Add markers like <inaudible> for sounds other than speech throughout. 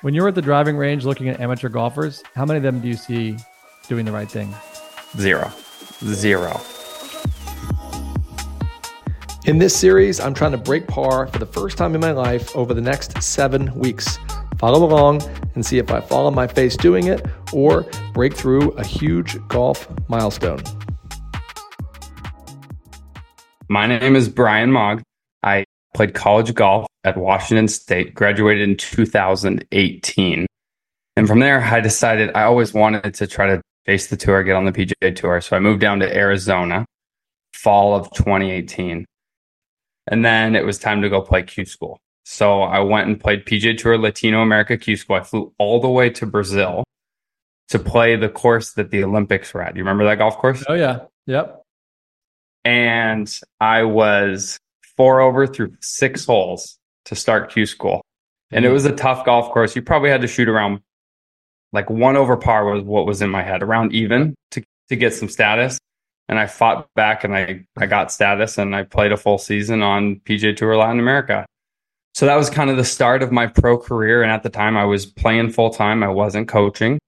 When you're at the driving range looking at amateur golfers, how many of them do you see doing the right thing? Zero. Zero. In this series, I'm trying to break par for the first time in my life over the next seven weeks. Follow along and see if I fall on my face doing it or break through a huge golf milestone. My name is Brian Mogg. I played college golf at Washington State, graduated in 2018. And from there, I decided I always wanted to try to face the tour, get on the PGA Tour. So I moved down to Arizona, fall of 2018. And then it was time to go play Q school. So I went and played PGA Tour Latino America Q school. I flew all the way to Brazil to play the course that the Olympics were at. You remember that golf course? Oh, yeah. Yep. And I was four over through six holes to start Q school. And it mm-hmm. was a tough golf course. You probably had to shoot around like one over par was what was in my head, around even to, to get some status. And I fought back and I, I got status and I played a full season on PGA Tour Latin America. So that was kind of the start of my pro career. And at the time I was playing full time. I wasn't coaching,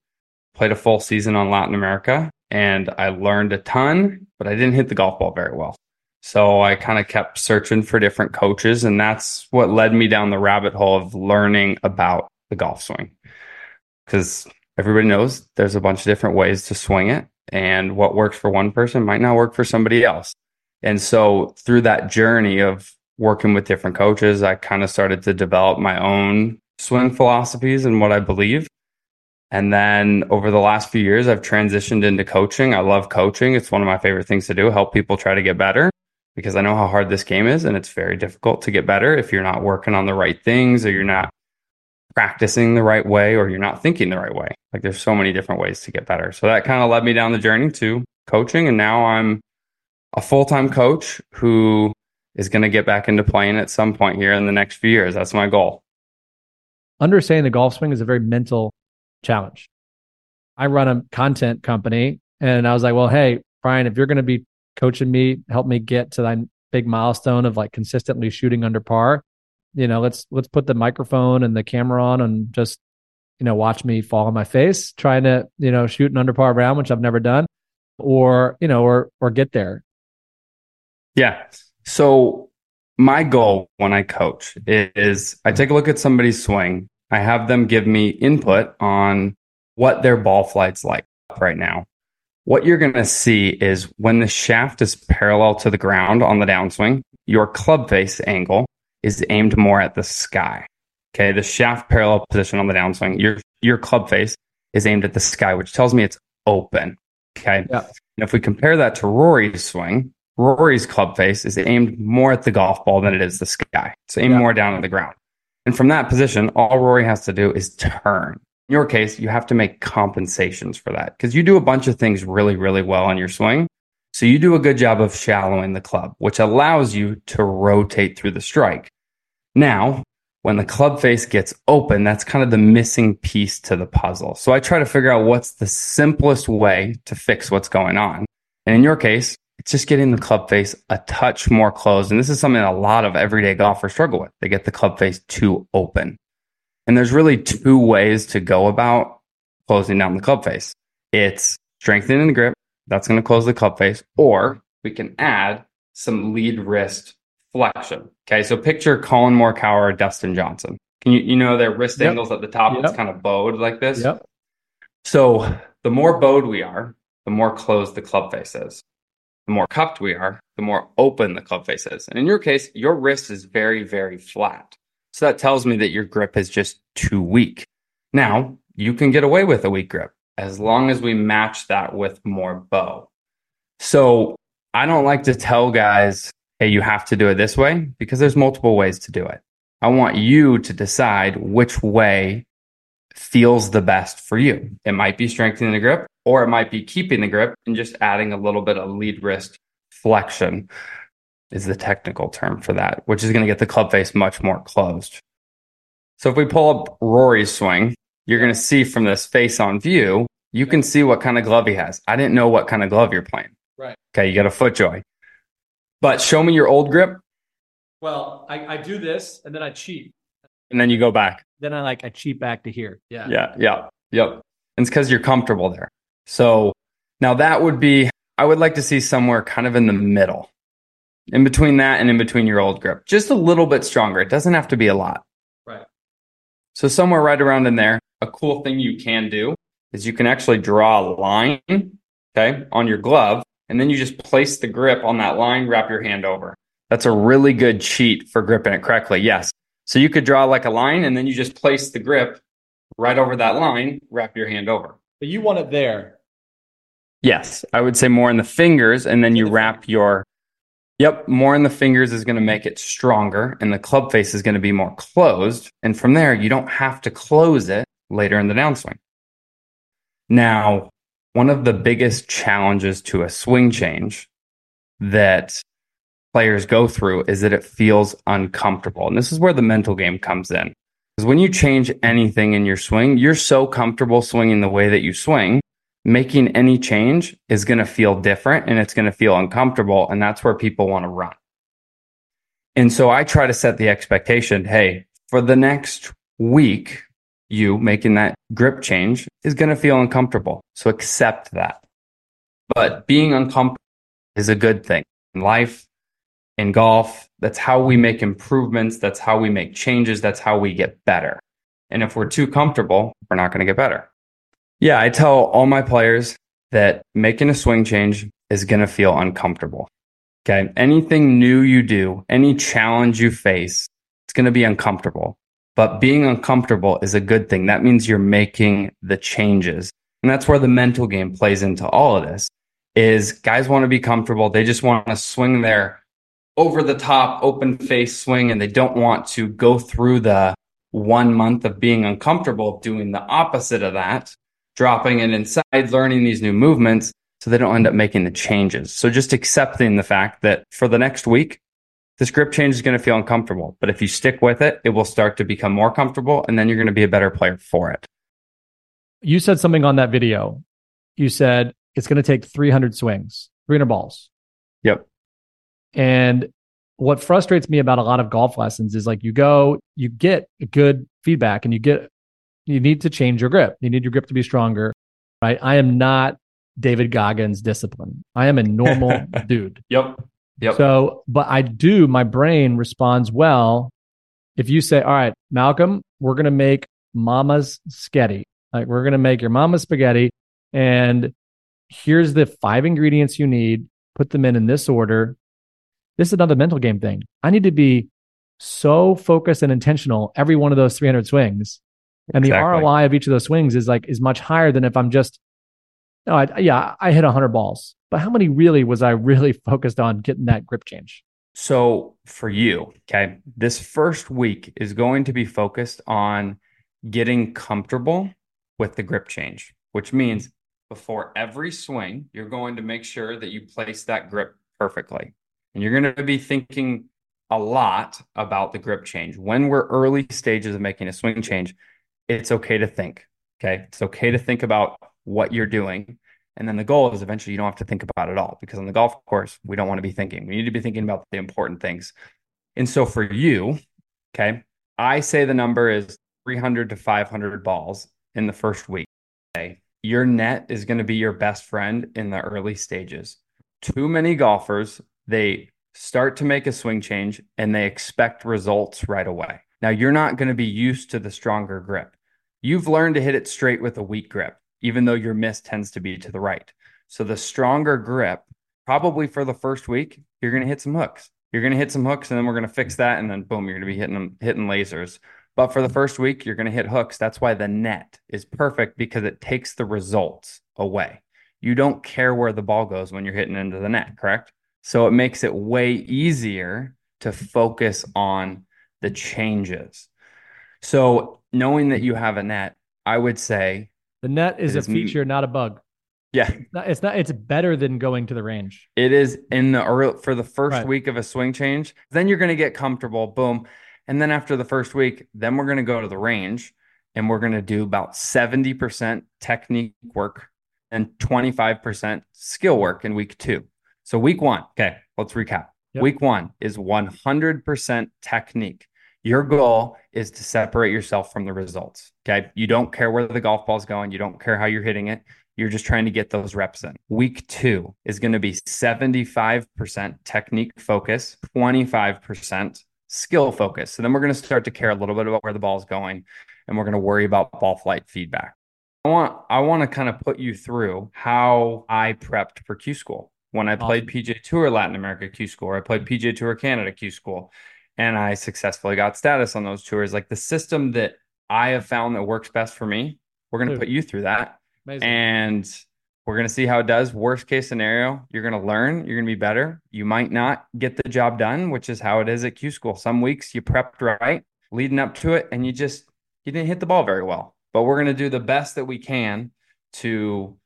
played a full season on Latin America and I learned a ton, but I didn't hit the golf ball very well. So I kind of kept searching for different coaches, and that's what led me down the rabbit hole of learning about the golf swing. Because everybody knows there's a bunch of different ways to swing it, and what works for one person might not work for somebody else. And so through that journey of working with different coaches, I kind of started to develop my own swing philosophies and what I believe. And then over the last few years, I've transitioned into coaching. I love coaching. It's one of my favorite things to do, help people try to get better because I know how hard this game is and it's very difficult to get better if you're not working on the right things or you're not practicing the right way or you're not thinking the right way. Like there's so many different ways to get better. So that kind of led me down the journey to coaching. And now I'm a full time coach who is going to get back into playing at some point here in the next few years. That's my goal. Understanding the golf swing is a very mental challenge. I run a content company and I was like, well, hey, Brian, if you're going to be coaching me, help me get to that big milestone of like consistently shooting under par. You know, let's let's put the microphone and the camera on and just you know watch me fall on my face trying to you know shoot an under par round, which I've never done, or you know, or or get there. Yeah. So my goal when I coach is I take a look at somebody's swing. I have them give me input on what their ball flight's like right now what you're going to see is when the shaft is parallel to the ground on the downswing, your club face angle is aimed more at the sky. Okay. The shaft parallel position on the downswing, your, your club face is aimed at the sky, which tells me it's open. Okay. Yeah. And if we compare that to Rory's swing, Rory's club face is aimed more at the golf ball than it is the sky. It's aimed yeah. more down at the ground. And from that position, all Rory has to do is turn in your case, you have to make compensations for that because you do a bunch of things really, really well on your swing. So you do a good job of shallowing the club, which allows you to rotate through the strike. Now, when the club face gets open, that's kind of the missing piece to the puzzle. So I try to figure out what's the simplest way to fix what's going on. And in your case, it's just getting the club face a touch more closed. And this is something a lot of everyday golfers struggle with. They get the club face too open. And there's really two ways to go about closing down the club face. It's strengthening the grip. That's going to close the club face. Or we can add some lead wrist flexion. Okay. So picture Collin Morikawa or Dustin Johnson. Can you, you know, their wrist yep. angles at the top, yep. it's kind of bowed like this. Yep. So the more bowed we are, the more closed the club face is. The more cupped we are, the more open the club face is. And in your case, your wrist is very, very flat. So that tells me that your grip is just too weak. Now, you can get away with a weak grip as long as we match that with more bow. So I don't like to tell guys, hey, you have to do it this way because there's multiple ways to do it. I want you to decide which way feels the best for you. It might be strengthening the grip or it might be keeping the grip and just adding a little bit of lead wrist flexion is the technical term for that, which is going to get the club face much more closed. So if we pull up Rory's swing, you're going to see from this face on view, you can see what kind of glove he has. I didn't know what kind of glove you're playing. Right. Okay, you got a FootJoy. But show me your old grip. Well, I, I do this and then I cheat. And then you go back. then I like I cheat back to here. Yeah. Yeah. Yeah. Yep. And it's because you're comfortable there. So now that would be, I would like to see somewhere kind of in the middle, in between that and in between your old grip, just a little bit stronger. It doesn't have to be a lot. Right. So somewhere right around in there, a cool thing you can do is you can actually draw a line, okay, on your glove, and then you just place the grip on that line, wrap your hand over. That's a really good cheat for gripping it correctly. Yes. So you could draw like a line and then you just place the grip right over that line, wrap your hand over. But you want it there. Yes, I would say more in the fingers, and then you wrap your. Yep, more in the fingers is going to make it stronger, and the club face is going to be more closed. And from there, you don't have to close it later in the downswing. Now, one of the biggest challenges to a swing change that players go through is that it feels uncomfortable. And this is where the mental game comes in. Because when you change anything in your swing, you're so comfortable swinging the way that you swing, making any change is going to feel different and it's going to feel uncomfortable. And that's where people want to run. And so I try to set the expectation hey, for the next week, you making that grip change is going to feel uncomfortable. So accept that. But being uncomfortable is a good thing in life, in golf. That's how we make improvements. That's how we make changes. That's how we get better. And if we're too comfortable, we're not going to get better. Yeah, I tell all my players that making a swing change is going to feel uncomfortable. Okay. Anything new you do, any challenge you face, it's going to be uncomfortable. But being uncomfortable is a good thing. That means you're making the changes. And that's where the mental game plays into all of this is guys want to be comfortable. They just want to swing their over the top open face swing and they don't want to go through the one month of being uncomfortable doing the opposite of that, dropping it inside, learning these new movements so they don't end up making the changes. So just accepting the fact that for the next week, this grip change is going to feel uncomfortable, but if you stick with it, it will start to become more comfortable and then you're going to be a better player for it. You said something on that video. You said it's going to take 300 swings, 300 balls. Yep. And what frustrates me about a lot of golf lessons is like you go, you get good feedback and you get, you need to change your grip. You need your grip to be stronger, right? I am not David Goggins discipline. I am a normal <laughs> dude. Yep. Yep. So, but I do, my brain responds well. If you say, all right, Malcolm, we're going to make mama's spaghetti. Like we're going to make your mama's spaghetti. And here's the five ingredients you need. Put them in in this order. This is another mental game thing. I need to be so focused and intentional every one of those 300 swings. And exactly. the ROI of each of those swings is like, is much higher than if I'm just, no, I, yeah, I hit 100 balls. But how many really was I really <laughs> focused on getting that grip change? So for you, okay, this first week is going to be focused on getting comfortable with the grip change, which means before every swing, you're going to make sure that you place that grip perfectly. And you're going to be thinking a lot about the grip change. When we're early stages of making a swing change, it's okay to think. Okay. It's okay to think about what you're doing. And then the goal is eventually you don't have to think about it all because on the golf course, we don't want to be thinking. We need to be thinking about the important things. And so for you, okay, I say the number is 300 to 500 balls in the first week. Okay. Your net is going to be your best friend in the early stages. Too many golfers they start to make a swing change and they expect results right away. Now, you're not going to be used to the stronger grip. You've learned to hit it straight with a weak grip, even though your miss tends to be to the right. So, the stronger grip, probably for the first week, you're going to hit some hooks. You're going to hit some hooks and then we're going to fix that. And then boom, you're going to be hitting them, hitting lasers. But for the first week, you're going to hit hooks. That's why the net is perfect because it takes the results away. You don't care where the ball goes when you're hitting into the net, correct? So it makes it way easier to focus on the changes. So knowing that you have a net, I would say the net is a feature, not a bug. Yeah. It's not, it's not, it's better than going to the range. It is in the early for the first right. week of a swing change. Then you're going to get comfortable. Boom. And then after the first week, then we're going to go to the range and we're going to do about 70% technique work and 25% skill work in week two. So week one, okay, let's recap. Yep. Week one is 100% technique. Your goal is to separate yourself from the results. Okay. You don't care where the golf ball's going. You don't care how you're hitting it. You're just trying to get those reps in. Week two is going to be 75% technique focus, 25% skill focus. So then we're going to start to care a little bit about where the ball's going and we're going to worry about ball flight feedback. I want I want to kind of put you through how I prepped for Q school. When I played. PGA Tour Latin America Q school, or I played PGA Tour Canada Q school, and I successfully got status on those tours. Like the system that I have found that works best for me, we're going to put you through that. Amazing. And we're going to see how it does. Worst case scenario, you're going to learn, you're going to be better. You might not get the job done, which is how it is at Q school. Some weeks you prepped right leading up to it and you just you didn't hit the ball very well. But we're going to do the best that we can to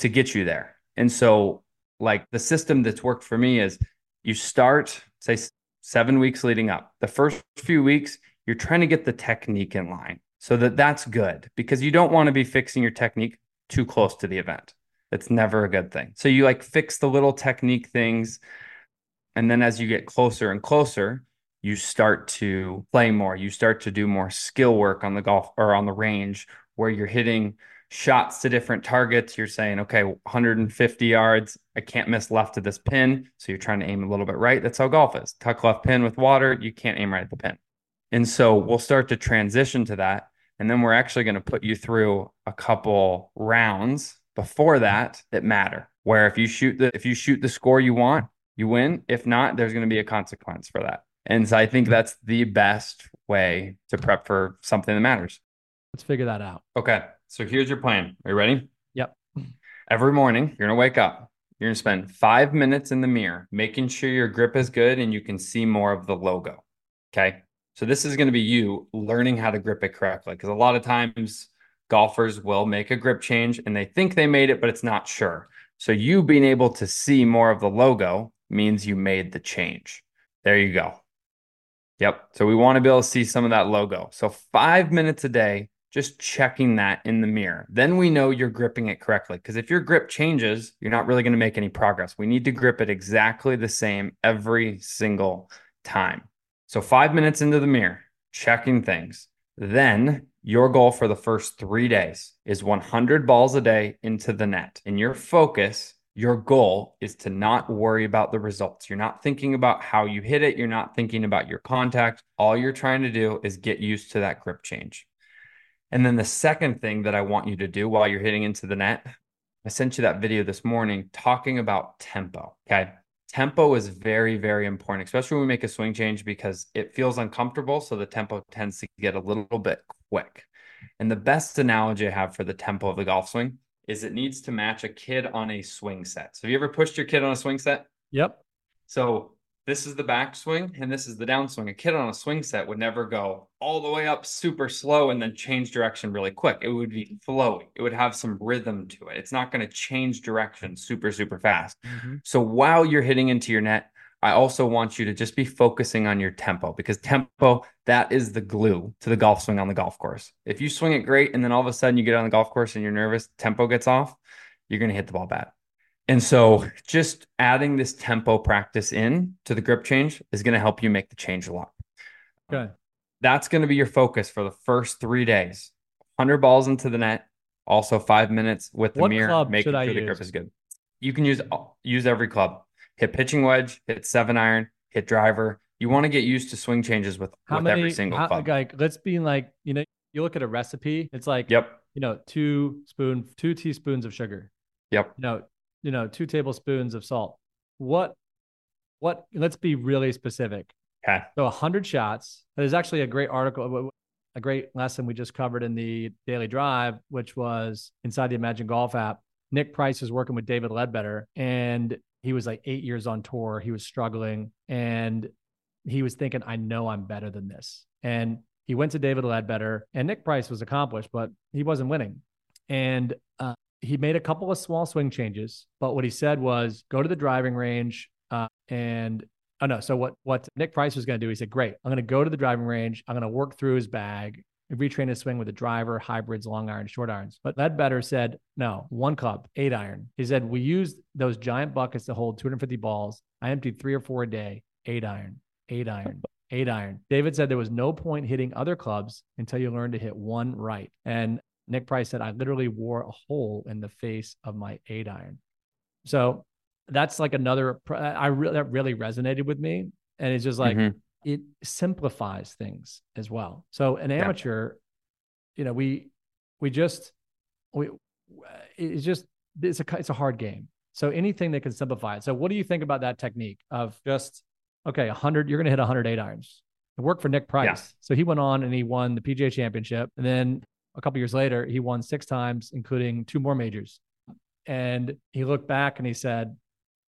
to get you there. And so like the system that's worked for me is you start say 7 weeks leading up. The first few weeks you're trying to get the technique in line so that that's good because you don't want to be fixing your technique too close to the event. It's never a good thing. So you like fix the little technique things. And then as you get closer and closer, you start to play more. You start to do more skill work on the golf or on the range where you're hitting shots to different targets. You're saying, okay, 150 yards. I can't miss left of this pin. So you're trying to aim a little bit right. That's how golf is. Tuck left pin with water. You can't aim right at the pin. And so we'll start to transition to that. And then we're actually going to put you through a couple rounds before that that matter. Where if you shoot the if you shoot the score you want, you win. If not, there's going to be a consequence for that. And so I think that's the best way to prep for something that matters. Let's figure that out. Okay. So here's your plan. Are you ready? Yep. Every morning, you're going to wake up. You're going to spend five minutes in the mirror, making sure your grip is good and you can see more of the logo. Okay. So this is going to be you learning how to grip it correctly. Because a lot of times golfers will make a grip change and they think they made it, but it's not sure. So you being able to see more of the logo means you made the change. There you go. Yep. So we want to be able to see some of that logo. So five minutes a day, just checking that in the mirror. Then we know you're gripping it correctly. Because if your grip changes, you're not really going to make any progress. We need to grip it exactly the same every single time. So five minutes into the mirror, checking things. Then your goal for the first three days is 100 balls a day into the net. And your focus, your goal is to not worry about the results. You're not thinking about how you hit it. You're not thinking about your contact. All you're trying to do is get used to that grip change. And then the second thing that I want you to do while you're hitting into the net, I sent you that video this morning talking about tempo. Okay. Tempo is very, very important, especially when we make a swing change because it feels uncomfortable. So the tempo tends to get a little bit quick. And the best analogy I have for the tempo of the golf swing is it needs to match a kid on a swing set. So have you ever pushed your kid on a swing set? Yep. So this is the backswing and this is the downswing. A kid on a swing set would never go all the way up super slow and then change direction really quick. It would be flowing. It would have some rhythm to it. It's not going to change direction super, super fast. Mm-hmm. So while you're hitting into your net, I also want you to just be focusing on your tempo because tempo, that is the glue to the golf swing on the golf course. If you swing it great and then all of a sudden you get on the golf course and you're nervous, tempo gets off, you're going to hit the ball bad. And so just adding this tempo practice in to the grip change is going to help you make the change a lot. Okay. That's going to be your focus for the first three days. 100 balls into the net, also five minutes with the what mirror, making sure the grip is good. You can use use every club hit pitching wedge, hit seven iron, hit driver. You want to get used to swing changes with, how with many, every single how, club. Like, let's be like, you know, you look at a recipe, it's like, yep, you know, two spoon, two teaspoons of sugar. Yep. You know, you know, two tablespoons of salt. What, what, let's be really specific. Okay. So 100 shots. There's actually a great article, a great lesson we just covered in the daily drive, which was inside the Imagine Golf app. Nick Price is working with David Leadbetter, and he was like eight years on tour. He was struggling and he was thinking, I know I'm better than this. And he went to David Leadbetter and Nick Price was accomplished, but he wasn't winning. And he made a couple of small swing changes. But what he said was go to the driving range uh, and oh no. So what, what Nick Price was going to do, he said, great, I'm going to go to the driving range. I'm going to work through his bag and retrain his swing with a driver, hybrids, long iron, short irons. But Leadbetter said, no, one club, eight iron. He said, we used those giant buckets to hold 250 balls. I emptied three or four a day, eight iron, eight iron, <laughs> eight iron. David said there was no point hitting other clubs until you learn to hit one right. And Nick Price said, I literally wore a hole in the face of my eight iron. So that's like another, I really, that really resonated with me. And it's just like, mm-hmm. it simplifies things as well. So an amateur, yeah. you know, we, we just, we, it's just, it's a, it's a hard game. So anything that can simplify it. So what do you think about that technique of just, okay, 100, you're going to hit 108 irons. It worked for Nick Price. Yeah. So he went on and he won the PGA championship. And then a couple years later, he won six times, including two more majors. And he looked back and he said,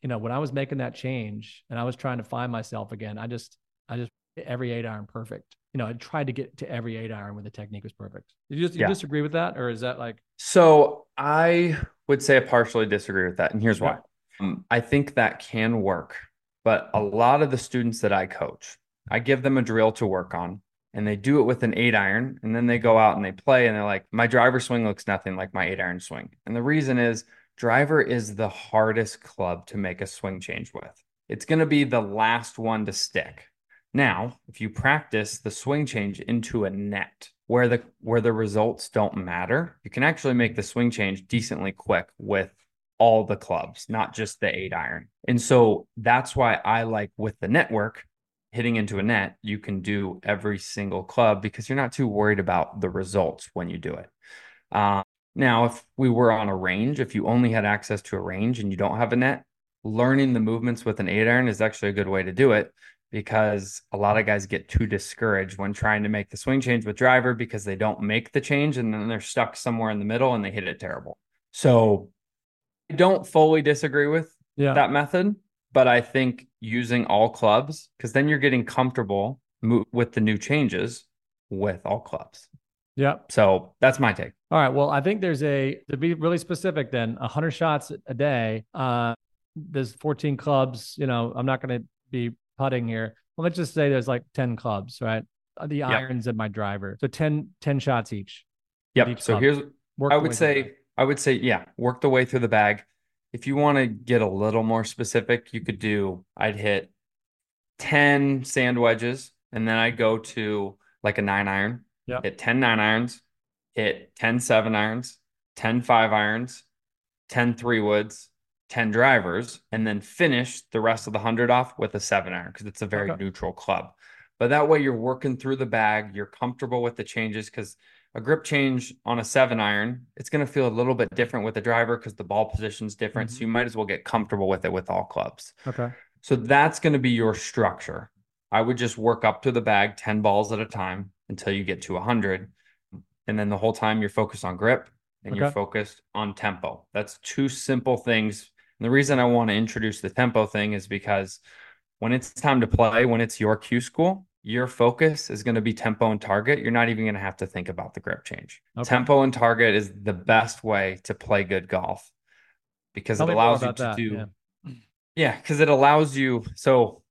you know, when I was making that change and I was trying to find myself again, I just, I just every eight iron perfect. You know, I tried to get to every eight iron when the technique was perfect. Did you, just, yeah. you disagree with that, or is that like? So I would say I partially disagree with that, and here's why. Um, I think that can work, but a lot of the students that I coach, I give them a drill to work on, and they do it with an eight iron, and then they go out and they play, and they're like, my driver swing looks nothing like my eight iron swing, and the reason is driver is the hardest club to make a swing change with. It's going to be the last one to stick. Now, if you practice the swing change into a net where the where the results don't matter, you can actually make the swing change decently quick with all the clubs, not just the 8 iron. And so that's why I like with the network hitting into a net, you can do every single club because you're not too worried about the results when you do it. Um, now, if we were on a range, if you only had access to a range and you don't have a net, learning the movements with an eight iron is actually a good way to do it because a lot of guys get too discouraged when trying to make the swing change with driver because they don't make the change and then they're stuck somewhere in the middle and they hit it terrible. So I don't fully disagree with yeah. that method, but I think using all clubs because then you're getting comfortable mo- with the new changes with all clubs. Yeah. So that's my take. All right. Well, I think there's a to be really specific. Then 100 shots a day. Uh, there's 14 clubs. You know, I'm not going to be putting here. Well, let's just say there's like 10 clubs, right? Uh, the yep. irons and my driver. So 10, 10 shots each. Yep. Each so club. here's work I would say I would say yeah, work the way through the bag. If you want to get a little more specific, you could do I'd hit 10 sand wedges and then I go to like a 9 iron yeah. Hit 10 nine irons, hit 10 seven irons, 10 five irons, 10 three woods, 10 drivers, and then finish the rest of the 100 off with a seven iron because it's a very okay. neutral club. But that way you're working through the bag, you're comfortable with the changes because a grip change on a seven iron, it's going to feel a little bit different with the driver because the ball position's different. Mm-hmm. So you might as well get comfortable with it with all clubs. Okay. So that's going to be your structure. I would just work up to the bag 10 balls at a time until you get to 100. And then the whole time you're focused on grip and okay. you're focused on tempo. That's two simple things. And the reason I want to introduce the tempo thing is because when it's time to play, when it's your Q school, your focus is going to be tempo and target. You're not even going to have to think about the grip change. Okay. Tempo and target is the best way to play good golf because Tell it allows you to that. do. Yeah, because yeah, it allows you. So,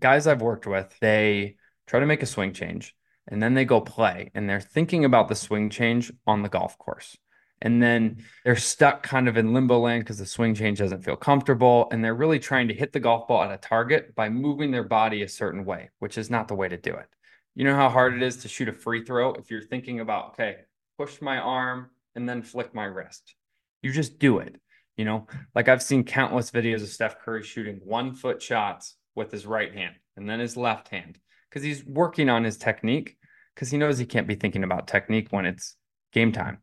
guys I've worked with, they try to make a swing change and then they go play and they're thinking about the swing change on the golf course. And then they're stuck kind of in limbo land because the swing change doesn't feel comfortable. And they're really trying to hit the golf ball at a target by moving their body a certain way, which is not the way to do it. You know how hard it is to shoot a free throw if you're thinking about, okay, push my arm and then flick my wrist. You just do it. You know, like I've seen countless videos of Steph Curry shooting one foot shots with his right hand and then his left hand because he's working on his technique because he knows he can't be thinking about technique when it's game time.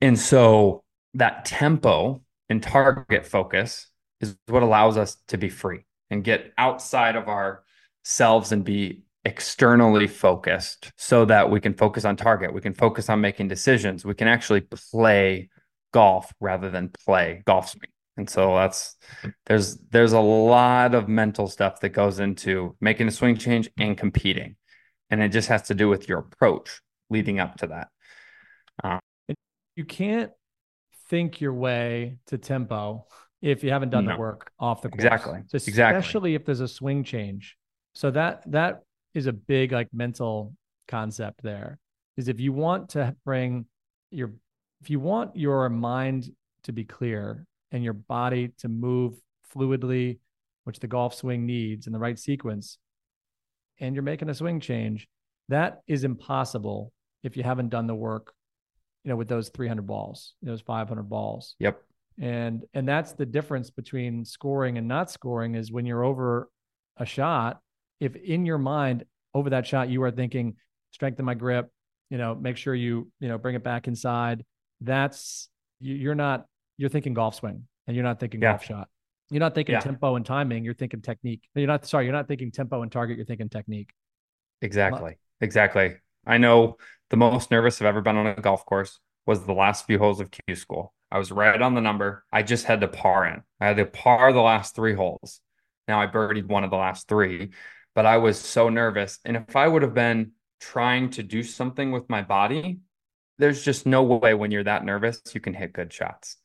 And so that tempo and target focus is what allows us to be free and get outside of ourselves and be externally focused so that we can focus on target. We can focus on making decisions. We can actually play golf rather than play golf swing. And so that's there's there's a lot of mental stuff that goes into making a swing change and competing and it just has to do with your approach leading up to that. Um, you can't think your way to tempo if you haven't done no. the work off the course. Exactly. Especially exactly. if there's a swing change. So that that is a big like mental concept there. Is if you want to bring your if you want your mind to be clear and your body to move fluidly, which the golf swing needs in the right sequence, and you're making a swing change, that is impossible if you haven't done the work, you know, with those 300 balls, those 500 balls. Yep. And and that's the difference between scoring and not scoring is when you're over a shot, if in your mind over that shot you are thinking strengthen my grip, you know, make sure you, you know, bring it back inside, that's you're not you're thinking golf swing and you're not thinking yeah. golf shot. You're not thinking yeah. tempo and timing, you're thinking technique. You're not sorry, you're not thinking tempo and target, you're thinking technique. Exactly. Exactly. I know the most nervous I've ever been on a golf course was the last few holes of Q school. I was right on the number. I just had to par in. I had to par the last three holes. Now I birdied one of the last three, but I was so nervous. And if I would have been trying to do something with my body, there's just no way when you're that nervous you can hit good shots.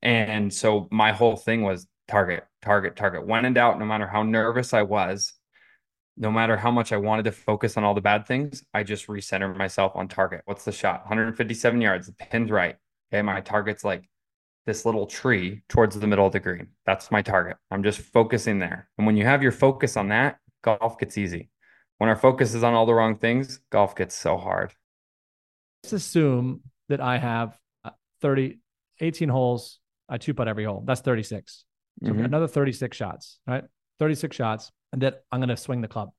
And so my whole thing was target, target, target. When in doubt, no matter how nervous I was, no matter how much I wanted to focus on all the bad things, I just recenter myself on target. What's the shot? 157 yards. The pin's right. Okay. My target's like this little tree towards the middle of the green. That's my target. I'm just focusing there. And when you have your focus on that, golf gets easy. When our focus is on all the wrong things, golf gets so hard. Let's assume that I have uh, 30, 18 holes. I two putt every hole. That's 36. So mm-hmm. another 36 shots, right? 36 shots, that I'm going to swing the club.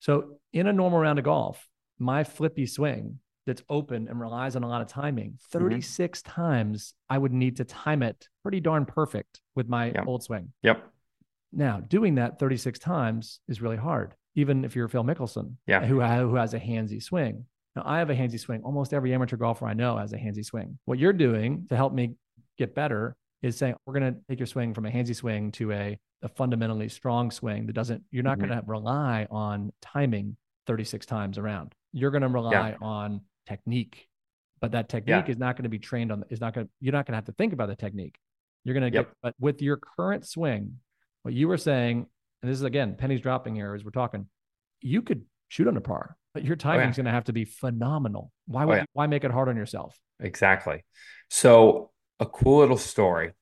So in a normal round of golf, my flippy swing that's open and relies on a lot of timing, mm-hmm. 36 mm-hmm. times I would need to time it pretty darn perfect with my yep. old swing. Yep. Now, doing that 36 times is really hard, even if you're Phil Mickelson, yeah. who, who has a handsy swing. Now, I have a handsy swing. Almost every amateur golfer I know has a handsy swing. What you're doing to help me get better is saying, we're going to take your swing from a handsy swing to a, a fundamentally strong swing that doesn't, you're not mm-hmm. going to rely on timing 36 times around. You're going to rely yeah. on technique, but that technique yeah. is not going to be trained on, is not going to, you're not going to have to think about the technique. You're going to yep. get, but with your current swing, what you were saying, and this is again, pennies dropping here as we're talking, you could shoot on a par, but your timing is oh, yeah. going to have to be phenomenal. Why oh, would, oh, why make it hard on yourself? Exactly. So a cool little story.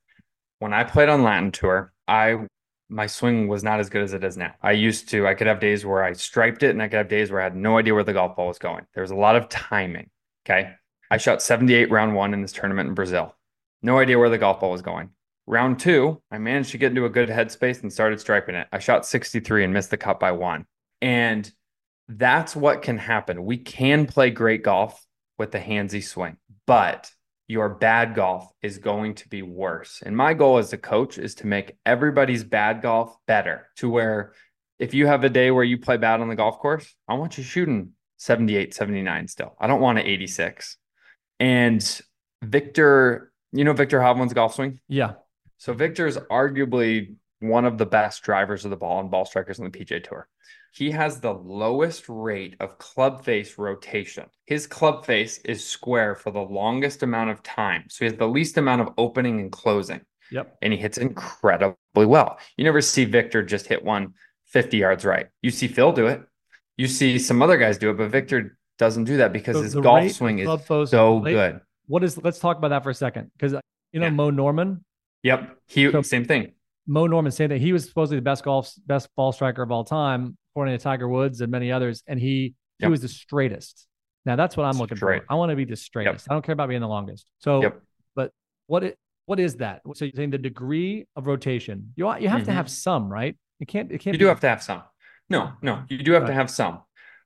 When I played on Latin tour, I my swing was not as good as it is now. I used to, I could have days where I striped it and I could have days where I had no idea where the golf ball was going. There was a lot of timing. Okay. I shot 78 round one in this tournament in Brazil. No idea where the golf ball was going. Round two, I managed to get into a good headspace and started striping it. I shot 63 and missed the cut by one. And that's what can happen. We can play great golf with the handsy swing, but your bad golf is going to be worse. And my goal as a coach is to make everybody's bad golf better to where if you have a day where you play bad on the golf course, I want you shooting 78, 79 still. I don't want an 86. And Viktor, you know Viktor Hovland's golf swing? Yeah. So Viktor is arguably one of the best drivers of the ball and ball strikers on the PGA Tour. He has the lowest rate of club face rotation. His club face is square for the longest amount of time. So he has the least amount of opening and closing. Yep. And he hits incredibly well. You never see Viktor just hit one 50 yards right. You see Phil do it. You see some other guys do it, but Viktor doesn't do that because his golf swing is so good. What is let's talk about that for a second. Because you know, yeah. Mo Norman. Yep. He so, same thing. Mo Norman saying that he was supposedly the best golf best ball striker of all time according to Tiger Woods and many others, and he yep. he was the straightest. Now that's what I'm looking Straight. for. I want to be the straightest. Yep. I don't care about being the longest. So, yep. but what it what is that? So you're saying the degree of rotation. You you have mm-hmm. to have some, right? You can't. It can't. You do have to have some. No, no, you do have right. to have some.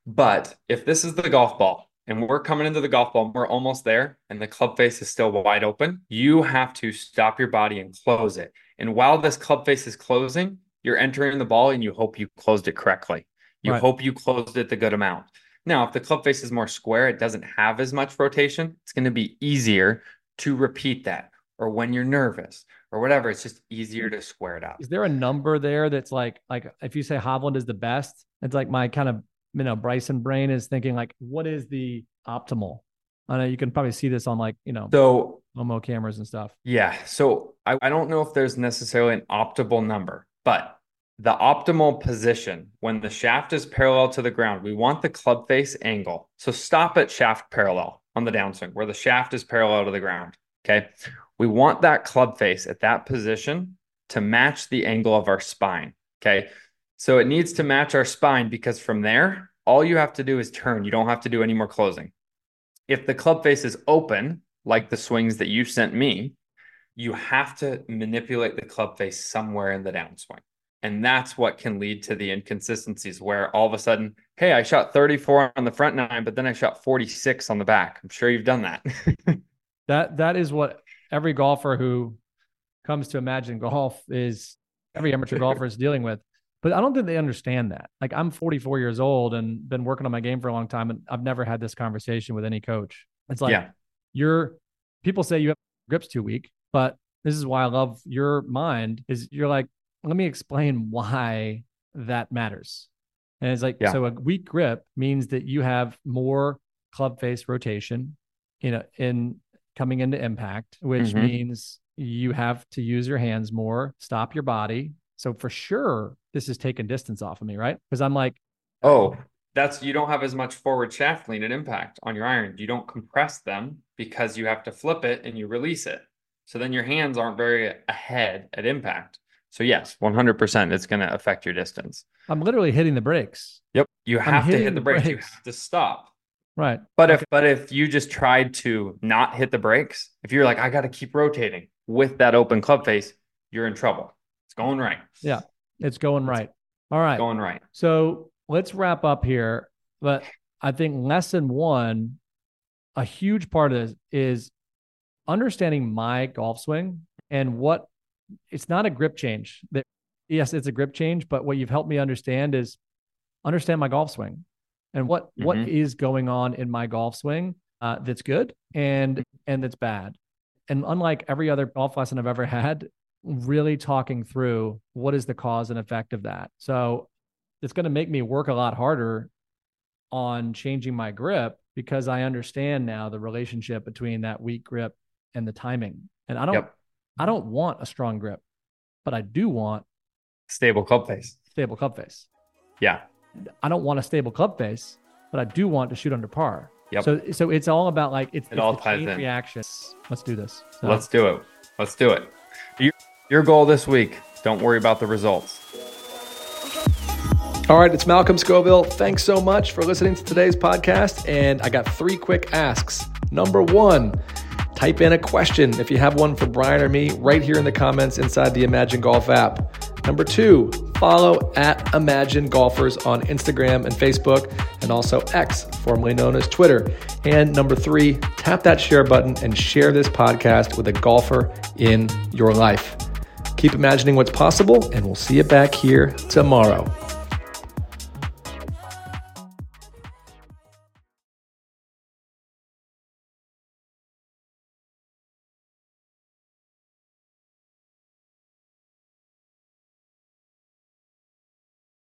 But if this is the golf ball and we're coming into the golf ball, we're almost there, and the club face is still wide open, you have to stop your body and close it. And while this club face is closing, you're entering the ball and you hope you closed it correctly. You right. hope you closed it the good amount. Now, if the club face is more square, it doesn't have as much rotation. It's going to be easier to repeat that. Or when you're nervous or whatever, it's just easier to square it up. Is there a number there that's like, like if you say Hovland is the best, it's like my kind of, you know, Bryson brain is thinking like, what is the optimal? I know you can probably see this on like, you know, so Momo cameras and stuff. Yeah. So I, I don't know if there's necessarily an optimal number, but the optimal position when the shaft is parallel to the ground. We want the club face angle. So stop at shaft parallel on the downswing where the shaft is parallel to the ground. Okay. We want that club face at that position to match the angle of our spine. Okay. So it needs to match our spine because from there, all you have to do is turn. You don't have to do any more closing. If the club face is open, like the swings that you sent me, you have to manipulate the club face somewhere in the downswing. And that's what can lead to the inconsistencies where all of a sudden, hey, I shot 34 on the front nine, but then I shot 46 on the back. I'm sure you've done that. <laughs> that that is what every golfer who comes to Imagine Golf is every amateur golfer is dealing with. But I don't think they understand that. Like I'm 44 years old and been working on my game for a long time, and I've never had this conversation with any coach. It's like yeah. you're people say you have grips too weak, but this is why I love your mind. Is you're like, let me explain why that matters. And it's like, yeah. so a weak grip means that you have more club face rotation, you know, in coming into impact, which mm-hmm. means you have to use your hands more, stop your body. So for sure, this is taking distance off of me, right? Because I'm like, oh, oh, that's you don't have as much forward shaft lean and impact on your iron. You don't compress them because you have to flip it and you release it. So then your hands aren't very ahead at impact. So yes, 100% it's going to affect your distance. I'm literally hitting the brakes. Yep. You have to hit the brakes. brakes. You have to stop. Right. But okay. if but if you just tried to not hit the brakes, if you're like I got to keep rotating with that open club face, you're in trouble. It's going right. Yeah. It's going right. All right. going right. So, let's wrap up here, but I think lesson 1 a huge part of this is understanding my golf swing and what it's not a grip change that yes it's a grip change but what you've helped me understand is understand my golf swing and what mm-hmm. what is going on in my golf swing uh, that's good and and that's bad. And unlike every other golf lesson I've ever had, really talking through what is the cause and effect of that. So it's going to make me work a lot harder on changing my grip because I understand now the relationship between that weak grip and the timing. And I don't yep. I don't want a strong grip, but I do want stable club face. Stable club face. Yeah. I don't want a stable club face, but I do want to shoot under par. Yep. So so it's all about like it's, it it's all ties in. reactions. Let's do this. So. Let's do it. Let's do it. Your, your goal this week. Don't worry about the results. All right, it's Malcolm Scovil. Thanks so much for listening to today's podcast. And I got three quick asks. Number one, type in a question if you have one for Brian or me right here in the comments inside the Imagine Golf app. Number two, follow at Imagine Golfers on Instagram and Facebook, and also X, formerly known as Twitter. And number three, tap that share button and share this podcast with a golfer in your life. Keep imagining what's possible, and we'll see you back here tomorrow.